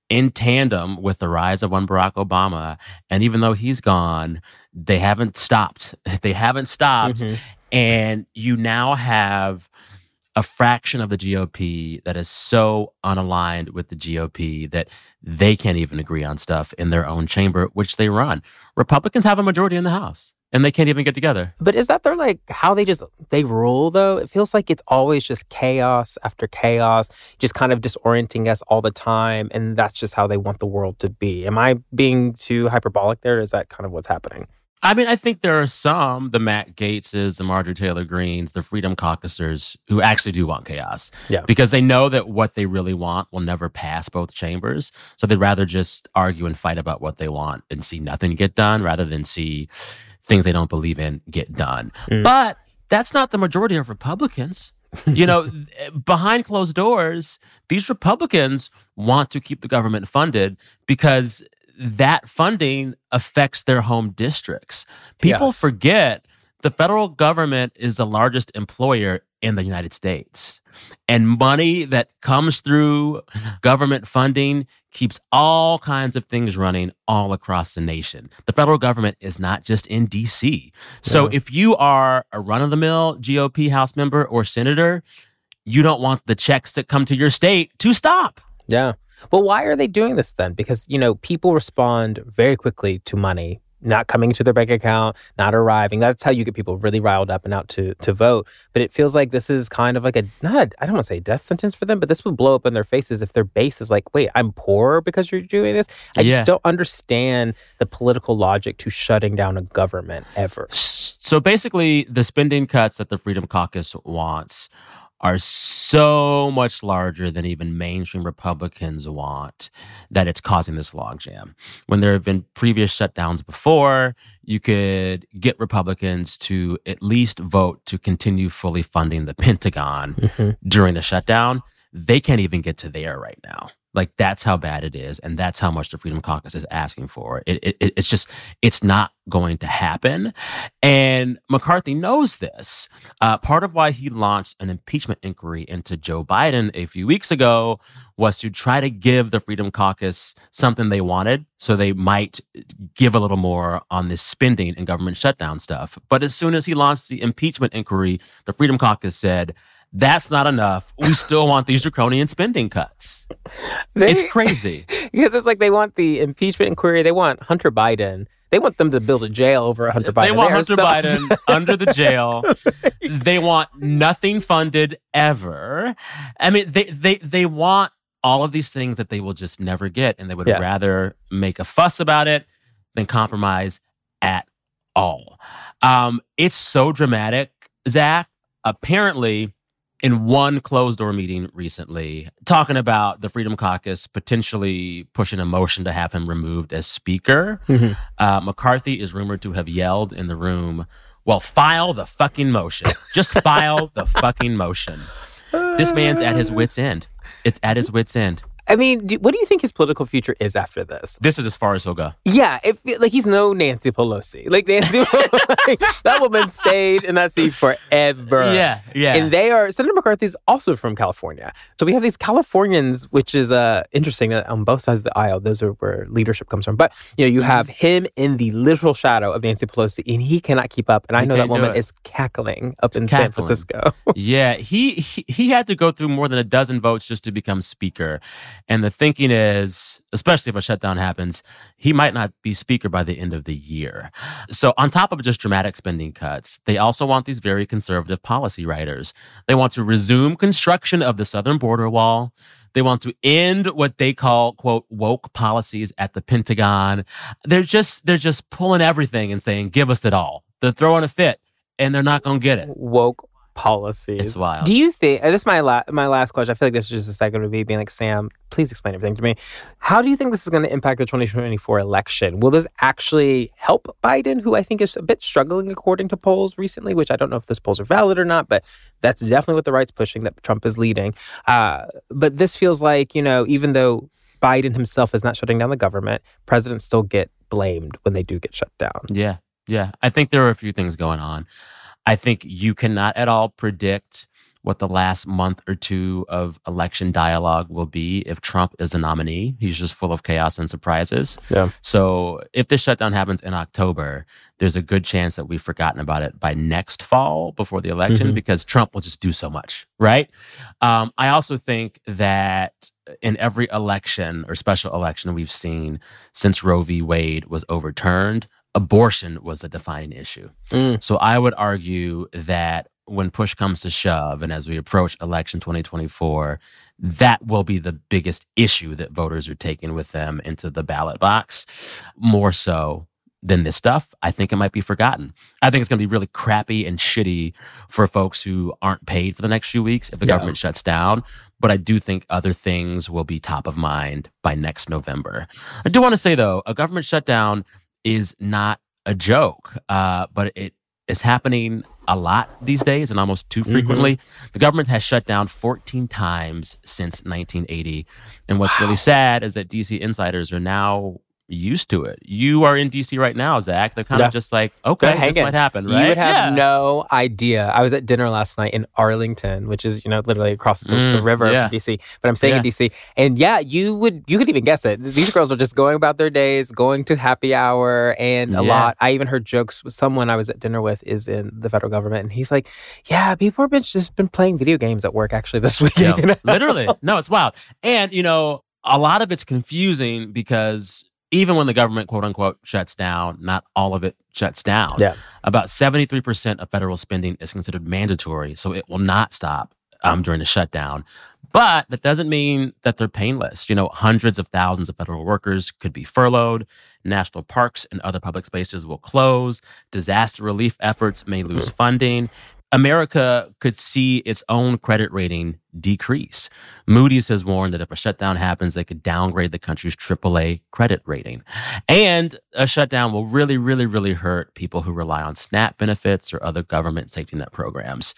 in tandem with the rise of one Barack Obama. And even though he's gone, they haven't stopped. They haven't stopped. Mhm. And you now have a fraction of the GOP that is so unaligned with the GOP that they can't even agree on stuff in their own chamber, which they run. Republicans have a majority in the House and they can't even get together. But is that their like how they just they rule though? It feels like it's always just chaos after chaos, just kind of disorienting us all the time, and that's just how they want the world to be. Am I being too hyperbolic there? Is that kind of what's happening? I mean, I think there are some, the Matt Gaetzes, the Marjorie Taylor Greenes, the Freedom Caucusers, who actually do want chaos. Yeah. Because they know that what they really want will never pass both chambers. So they'd rather just argue and fight about what they want and see nothing get done rather than see things they don't believe in get done. Mm. But that's not the majority of Republicans. you know, behind closed doors, these Republicans want to keep the government funded because that funding affects their home districts. People Yes. forget the federal government is the largest employer in the United States. And money that comes through government funding keeps all kinds of things running all across the nation. The federal government is not just in DC. So if you are a run of the mill GOP House member or senator, you don't want the checks that come to your state to stop. Yeah. Well, why are they doing this then? Because, you know, people respond very quickly to money not coming to their bank account, not arriving. That's how you get people really riled up and out to to vote. But it feels like this is kind of like a not a, I don't want to say death sentence for them, but this would blow up in their faces if their base is like, "Wait, I'm poor because you're doing this." I Yeah. just don't understand the political logic to shutting down a government ever. So basically, the spending cuts that the Freedom Caucus wants are so much larger than even mainstream Republicans want that it's causing this logjam. When there have been previous shutdowns before, you could get Republicans to at least vote to continue fully funding the Pentagon mm-hmm. during a shutdown. They can't even get to there right now. Like that's how bad it is, and that's how much the Freedom Caucus is asking for. It, it, it's just, it's not going to happen, and McCarthy knows this. Uh, part of why he launched an impeachment inquiry into Joe Biden a few weeks ago was to try to give the Freedom Caucus something they wanted, so they might give a little more on this spending and government shutdown stuff. But as soon as he launched the impeachment inquiry, the Freedom Caucus said. That's not enough. We still want these draconian spending cuts. It's crazy. because it's like they want the impeachment inquiry. They want Hunter Biden. They want them to build a jail over Hunter Biden. They want are Hunter so- Biden under the jail. They want nothing funded ever. I mean, they they they want all of these things that they will just never get, and they would Yeah. rather make a fuss about it than compromise at all. Um, it's so dramatic, Zach. Apparently, in one closed door meeting recently, talking about the Freedom Caucus potentially pushing a motion to have him removed as speaker. Mhm. Uh, McCarthy is rumored to have yelled in the room, Well, file the fucking motion. Just file the fucking motion. This man's at his wits' end. It's at his wits' end. I mean, do, what do you think his political future is after this? This is as far as he'll go. Yeah, if, like he's no Nancy Pelosi. Like Nancy, like, that woman stayed in that seat forever. Yeah, yeah. And they are Senator McCarthy's also from California. So we have these Californians, which is uh, interesting that on both sides of the aisle, those are where leadership comes from. But you know, you have him in the literal shadow of Nancy Pelosi, and he cannot keep up. And I He know that woman is cackling up in San Francisco. yeah, he, he he had to go through more than a dozen votes just to become speaker. And the thinking is, especially if a shutdown happens, he might not be speaker by the end of the year. So on top of just dramatic spending cuts, they also want these very conservative policy writers. They want to resume construction of the southern border wall. They want to end what they call quote woke policies at the Pentagon. They're just they're just pulling everything and saying give us it all. They're throwing a fit and they're not going to get it. Woke policies. It's wild. Do you think? This is my la- my last question. I feel like this is just a second of me being like, Sam, please explain everything to me. How do you think this is going to impact the 2024 election? Will this actually help Biden, who I think is a bit struggling according to polls recently? Which I don't know if those polls are valid or not, but that's definitely what the right's pushing that Trump is leading. Uh, but this feels like you know, even though Biden himself is not shutting down the government, presidents still get blamed when they do get shut down. Yeah, yeah. I think there are a few things going on. I think you cannot at all predict what the last month or two of election dialogue will be if Trump is the nominee. He's just full of chaos and surprises. Yeah. So if this shutdown happens in October, there's a good chance that we've forgotten about it by next fall before the election Mhm. because Trump will just do so much, right? Um, I also think that in every election or special election we've seen since Roe v. Wade was overturned, abortion was a defining issue. Mm. So I would argue that when push comes to shove and as we approach election 2024, that will be the biggest issue that voters are taking with them into the ballot box more so than this stuff. I think it might be forgotten. I think it's going to be really crappy and shitty for folks who aren't paid for the next few weeks if the Yeah. government shuts down. But I do think other things will be top of mind by next November. I do want to say, though, a government shutdown is not a joke, uh, but it is happening a lot these days and almost too frequently. The government has shut down 14 times since 1980. And what's really sad is that DC insiders are now used to it. You are in DC right now, Zach. They're kind Yeah. of just like, They're okay, this hanging. might happen, right? You would have Yeah. no idea. I was at dinner last night in Arlington, which is you know literally across the, the Mm, river yeah. from DC. But I'm staying in DC, and yeah, you would you could even guess it. These girls are just going about their days, going to happy hour, and a lot. I even heard jokes with someone I was at dinner with is in the federal government, and he's like, "Yeah, people have been just been playing video games at work actually this week." Yeah, literally. No, it's wild. And, you know, a lot of it's confusing because even when the government, quote unquote, shuts down, not all of it shuts down. Yeah. About 73% of federal spending is considered mandatory. So it will not stop um, during the shutdown. But that doesn't mean that they're painless. You know, hundreds of thousands of federal workers could be furloughed. National parks and other public spaces will close. Disaster relief efforts may lose funding. America could see its own credit rating decrease. Moody's has warned that if a shutdown happens, they could downgrade the country's AAA credit rating. And a shutdown will really, really, really hurt people who rely on SNAP benefits or other government safety net programs.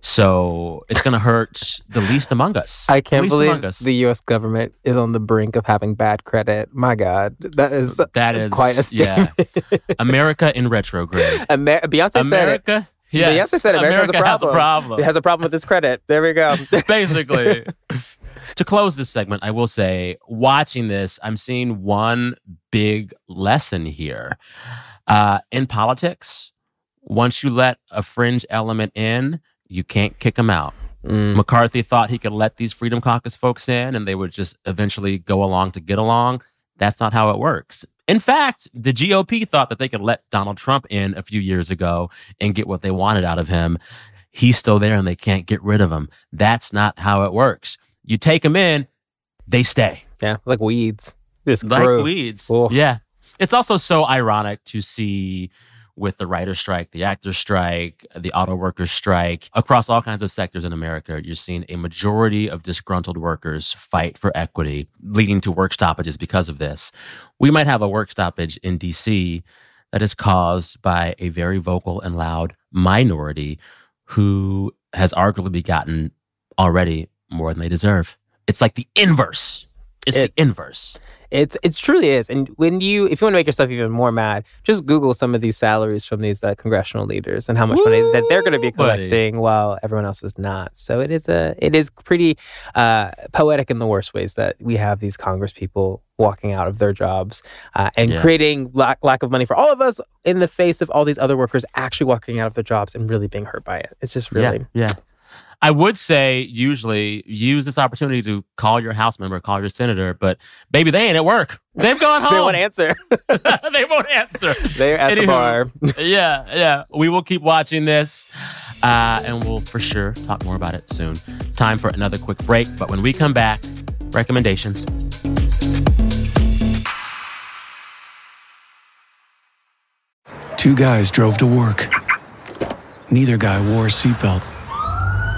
So it's going to hurt the least among us. I can't believe the U.S. government is on the brink of having bad credit. My God, that is That is quite a yeah. America in retrograde. Amer- Beyonce said it. America, yes. Beyonce said America, America has, a problem. It has a problem with its credit. There we go. basically. to close this segment, I will say, watching this, I'm seeing one big lesson here. Uh, in politics, once you let a fringe element in, you can't kick them out. Mm. McCarthy thought he could let these Freedom Caucus folks in and they would just eventually go along to get along. That's not how it works. In fact, the GOP thought that they could let Donald Trump in a few years ago and get what they wanted out of him. He's still there and they can't get rid of him. That's not how it works. You take them in, they stay Yeah, like weeds. Just like grew. weeds. Yeah. It's also so ironic to see with the writer's strike, the actor's strike, the auto workers strike, across all kinds of sectors in America, you're seeing a majority of disgruntled workers fight for equity, leading to work stoppages because of this. We might have a work stoppage in DC that is caused by a very vocal and loud minority who has arguably gotten already more than they deserve. It's like the inverse It's It- the inverse. It's it truly is. And when you if you want to make yourself even more mad, just Google some of these salaries from these uh, congressional leaders and how much money that they're going to be Woo, buddy. collecting while everyone else is not. So it is a it is pretty uh, poetic in the worst ways that we have these Congress people walking out of their jobs uh, and Yeah. creating lack, lack of money for all of us in the face of all these other workers actually walking out of their jobs and really being hurt by it. It's just really Yeah, yeah. I would say usually use this opportunity to call your House member, call your senator, but baby, they ain't at work. They've gone home. they won't answer. they won't answer. They're at the bar. yeah, yeah. We will keep watching this, uh, and we'll for sure talk more about it soon. Time for another quick break, but when we come back, recommendations. Two guys drove to work. Neither guy wore a seatbelt.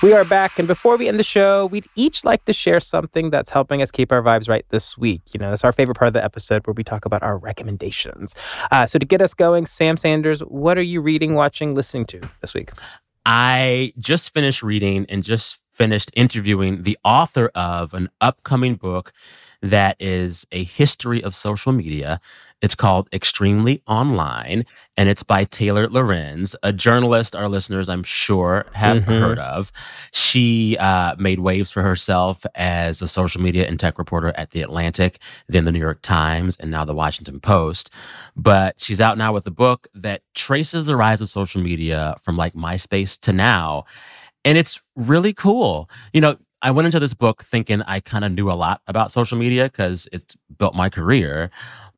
We are back, and before we end the show, we'd each like to share something that's helping us keep our vibes right this week. You know, that's our favorite part of the episode where we talk about our recommendations. Uh, so, to get us going, Sam Sanders, what are you reading, watching, listening to this week? I just finished reading and just finished interviewing the author of an upcoming book that is a history of social media. It's called Extremely Online, and it's by Taylor Lorenz, a journalist our listeners, I'm sure, have Mhm. heard of. She uh, made waves for herself as a social media and tech reporter at The Atlantic, then The New York Times, and now The Washington Post. But she's out now with a book that traces the rise of social media from like MySpace to now. And it's really cool. You know, I went into this book thinking I kind of knew a lot about social media because it's built my career.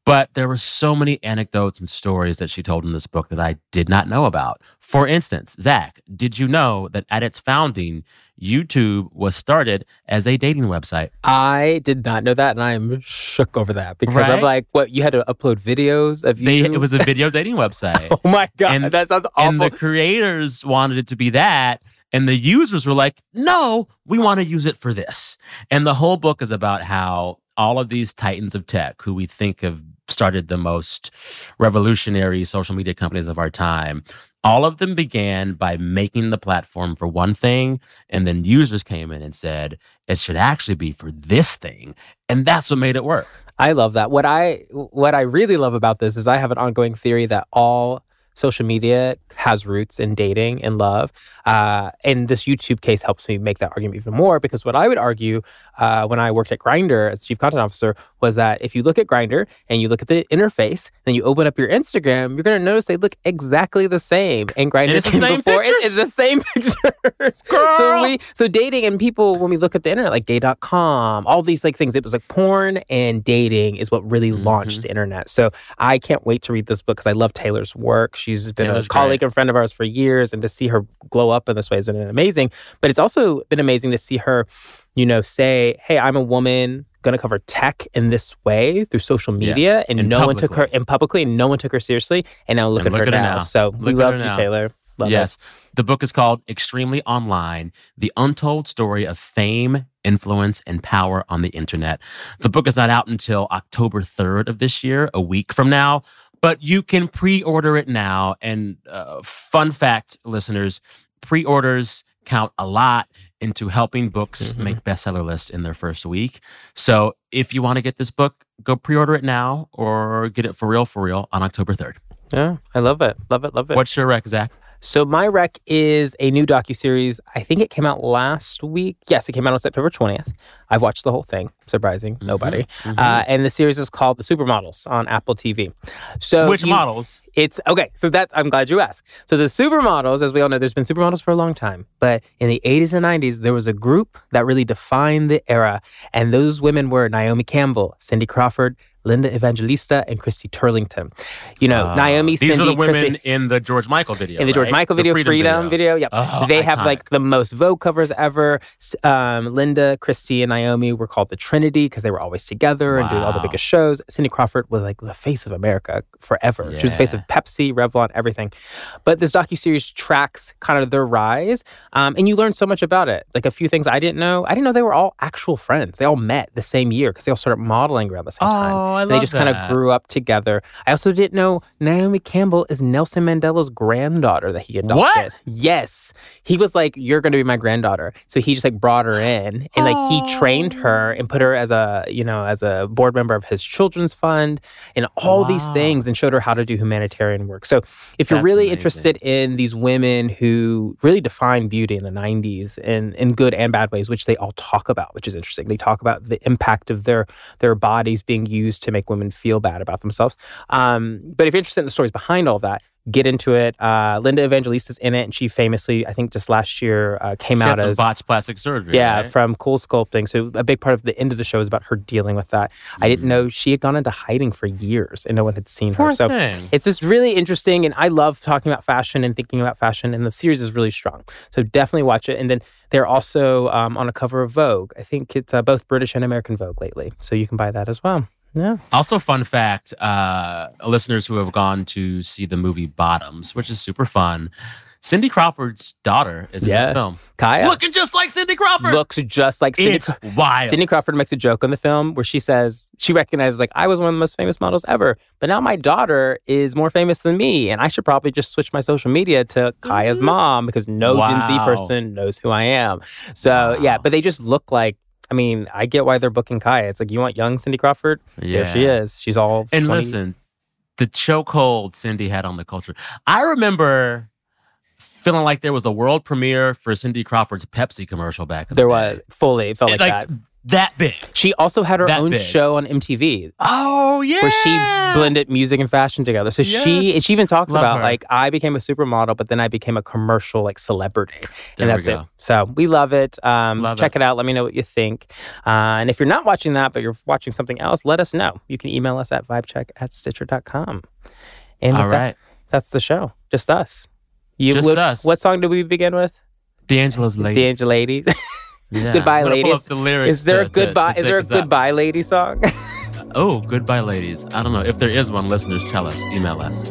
But there were so many anecdotes and stories that she told in this book that I did not know about. For instance, Zach, did you know that at its founding, YouTube was started as a dating website? I did not know that, and I am shook over that because I'm like, what? You had to upload videos of They, you? it was a video dating website. oh my god, and- that sounds awful. and the creators wanted it to be that and the users were like no we want to use it for this. And the whole book is about how all of these titans of tech who we think have started the most revolutionary social media companies of our time all of them began by making the platform for one thing and then users came in and said it should actually be for this thing. And that's what made it work. I love that. What I what I really love about this is I have an ongoing theory that all social media has roots in dating and love. Uh, and this YouTube case helps me make that argument even more because what I would argue uh, when I worked at Grindr as chief content officer was that if you look at Grindr and you look at the interface, then you open up your Instagram, you're going to notice they look exactly the same. And Grindr is the same before pictures. it's the same pictures. Girl. So we so dating and people when we look at the internet like gay.com, all these like things, it was like porn and dating is what really Mm-hmm. launched the internet. So I can't wait to read this book because I love Taylor's work. She's been Taylor's a colleague great. and friend of ours for years, and to see her glow up in this way has been amazing. But it's also been amazing to see her, you know, say, "Hey, I'm a woman." Going to cover tech in this way through social Yes, media, and and no one took her publicly. and publicly, and no one took her seriously. And now look, And at, look her at now. now. So we Look at love you, now. Taylor. Love it. yes. The book is called Extremely Online The Untold Story of Fame, Influence, and Power on the Internet. The book is not out until October 3rd of this year, a week from now, but you can pre order it now. And uh, fun fact, listeners pre orders count a lot into helping books Mhm. make bestseller lists in their first week. So if you want to get this book, go pre order it now or get it for real, for real on October 3rd. Yeah, I love it. Love it. Love it. What's your rec, Zach? So my rec is a new docu-series. I think it came out last week. Yes, it came out on September 20th. I've watched the whole thing. Surprising, Mm-hmm. nobody. Uh, and the series is called The Supermodels on Apple TV. So Which you- models? It's okay. So that I'm glad you asked. So the supermodels, as we all know, there's been supermodels for a long time, but in the 80s and 90s, there was a group that really defined the era, and those women were Naomi Campbell, Cindy Crawford, Linda Evangelista, and Christy Turlington. You know, Naomi, These Cindy, are the women Christy, in the George Michael video. in the George right? Michael The video, Freedom, video. Yep. Oh, they have like the most Vogue covers ever. Um, Linda, Christy, and Naomi were called the Trinity because they were always together and doing all the biggest shows. Cindy Crawford was like the face of America forever. She was the face of Pepsi, Revlon, everything. But this docuseries tracks kind of their rise. Um, and you learn so much about it. Like a few things I didn't know. I didn't know they were all actual friends. They all met the same year because they all started modeling around the same time. Oh, I And they just kind of that. grew up together. I also didn't know Naomi Campbell is Nelson Mandela's granddaughter that he adopted. What? Yes. He was like, You're gonna be my granddaughter. So he just like brought her in and like he trained her and put her as a, you know, as a board member of his children's fund and all these things and showed her how to do humanitarian work. So if you're That's really amazing. interested in these women who really defined beauty in the 90s in, in good and bad ways, which they all talk about, which is interesting. They talk about the impact of their their bodies being used to make women feel bad about themselves. Um, but if you're interested in the stories behind all that, get into it. Uh, Linda Evangelista's in it, and she famously, I think, just last year uh, came She out as botched plastic surgery. yeah, right? from Cool Sculpting. So a big part of the end of the show is about her dealing with that. I didn't know she had gone into hiding for years and no one had seen her. So thing. it's just really interesting. And I love talking about fashion and thinking about fashion. And the series is really strong. So definitely watch it. And then they're also um, on a cover of Vogue. I think it's uh, both British and American Vogue lately. So you can buy that as well. Yeah. Also, fun fact: uh, listeners who have gone to see the movie Bottoms, which is super fun. Cindy Crawford's daughter is in Yeah. the film, Kaia looking just like Cindy Crawford. looks just like Cindy. it's wild. Cindy Crawford makes a joke in the film where she says she recognizes like I was one of the most famous models ever, but now my daughter is more famous than me, and I should probably just switch my social media to Kaia's mom because no Gen Z person knows who I am. So yeah, but they just look like. I mean, I get why they're booking Kaia. It's like you want young Cindy Crawford. There she is. She's all And 20 listen, the chokehold Cindy had on the culture. I remember feeling like there was a world premiere for Cindy Crawford's Pepsi commercial back. In There the was fully felt It, like, like that. That big. She also had her that own big. show on MTV. Oh yeah, where she blended music and fashion together. So she Yes. and she even talks Love about her. like I became a supermodel, but then I became a commercial like celebrity, There and that's it. So we love it. Um, Love check it. it. out. Let me know what you think. Uh, and if you're not watching that, but you're watching something else, let us know. You can email us at vibecheck at stitcher.com. And All with that, that's the show. Just us. You, Just what, us. What song do we begin with? D'Angelo's lady. D'Angelo Ladies. Yeah. Goodbye, I'm gonna pull ladies. the lyrics Is there to- a goodbye? to- to is there a take out. goodbye lady song? Oh, goodbye, ladies. I don't know. If there is one, listeners, tell us. Email us.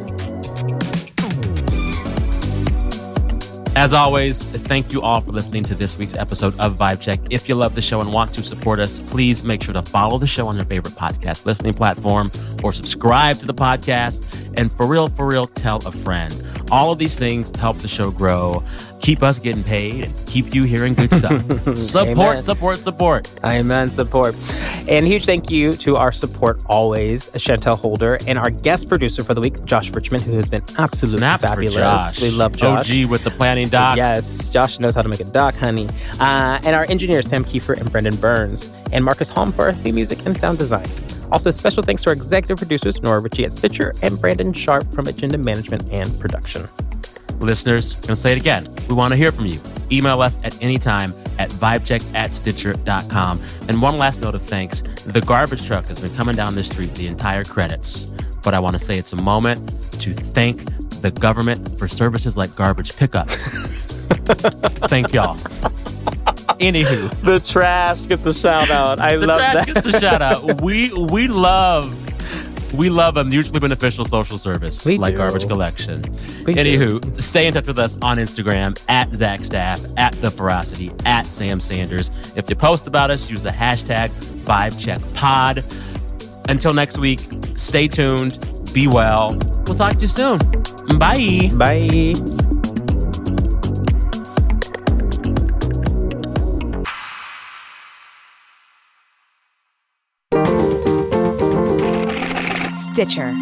As always, thank you all for listening to this week's episode of Vibe Check. If you love the show and want to support us, please make sure to follow the show on your favorite podcast listening platform or subscribe to the podcast. And for real, for real, tell a friend. All of these things help the show grow, keep us getting paid, and keep you hearing good stuff. support, Amen. support, support. Amen. Support. And huge thank you to our support always, Chantel Holder, and our guest producer for the week, Josh Richmond, who has been absolutely Snaps fabulous. We love Josh. OG with the planning doc. Yes, Josh knows how to make a doc, honey. Uh, and our engineers, Sam Kiefer and Brendan Burns, and Marcus Holm for our theme music and sound design. Also, special thanks to our executive producers, Nora Ritchie at Stitcher and Brandon Sharp from Agenda Management and Production. Listeners, I'm going to say it again. We want to hear from you. Email us at any time at vibecheck at stitcher.com. And one last note of thanks the garbage truck has been coming down the street the entire credits. But I want to say it's a moment to thank the government for services like garbage pickup. thank y'all. Anywho, The trash gets a shout out. I the love trash that. gets a shout out. We we love we love a mutually beneficial social service We like do. garbage collection. We Anywho, stay in touch with us on Instagram at Zach Staff, at The Ferocity, at Sam Sanders. If you post about us, use the hashtag VibeCheckPod. Until next week, stay tuned, be well. We'll talk to you soon. Bye. Bye. Stitcher.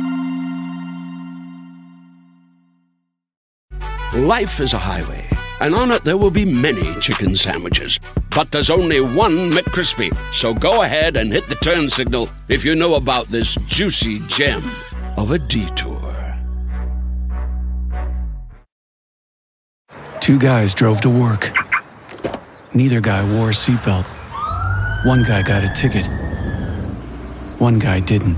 Life is a highway, and on it there will be many chicken sandwiches. But there's only one McCrispy. So go ahead and hit the turn signal if you know about this juicy gem of a detour. Two guys drove to work. Neither guy wore a seatbelt. One guy got a ticket. One guy didn't.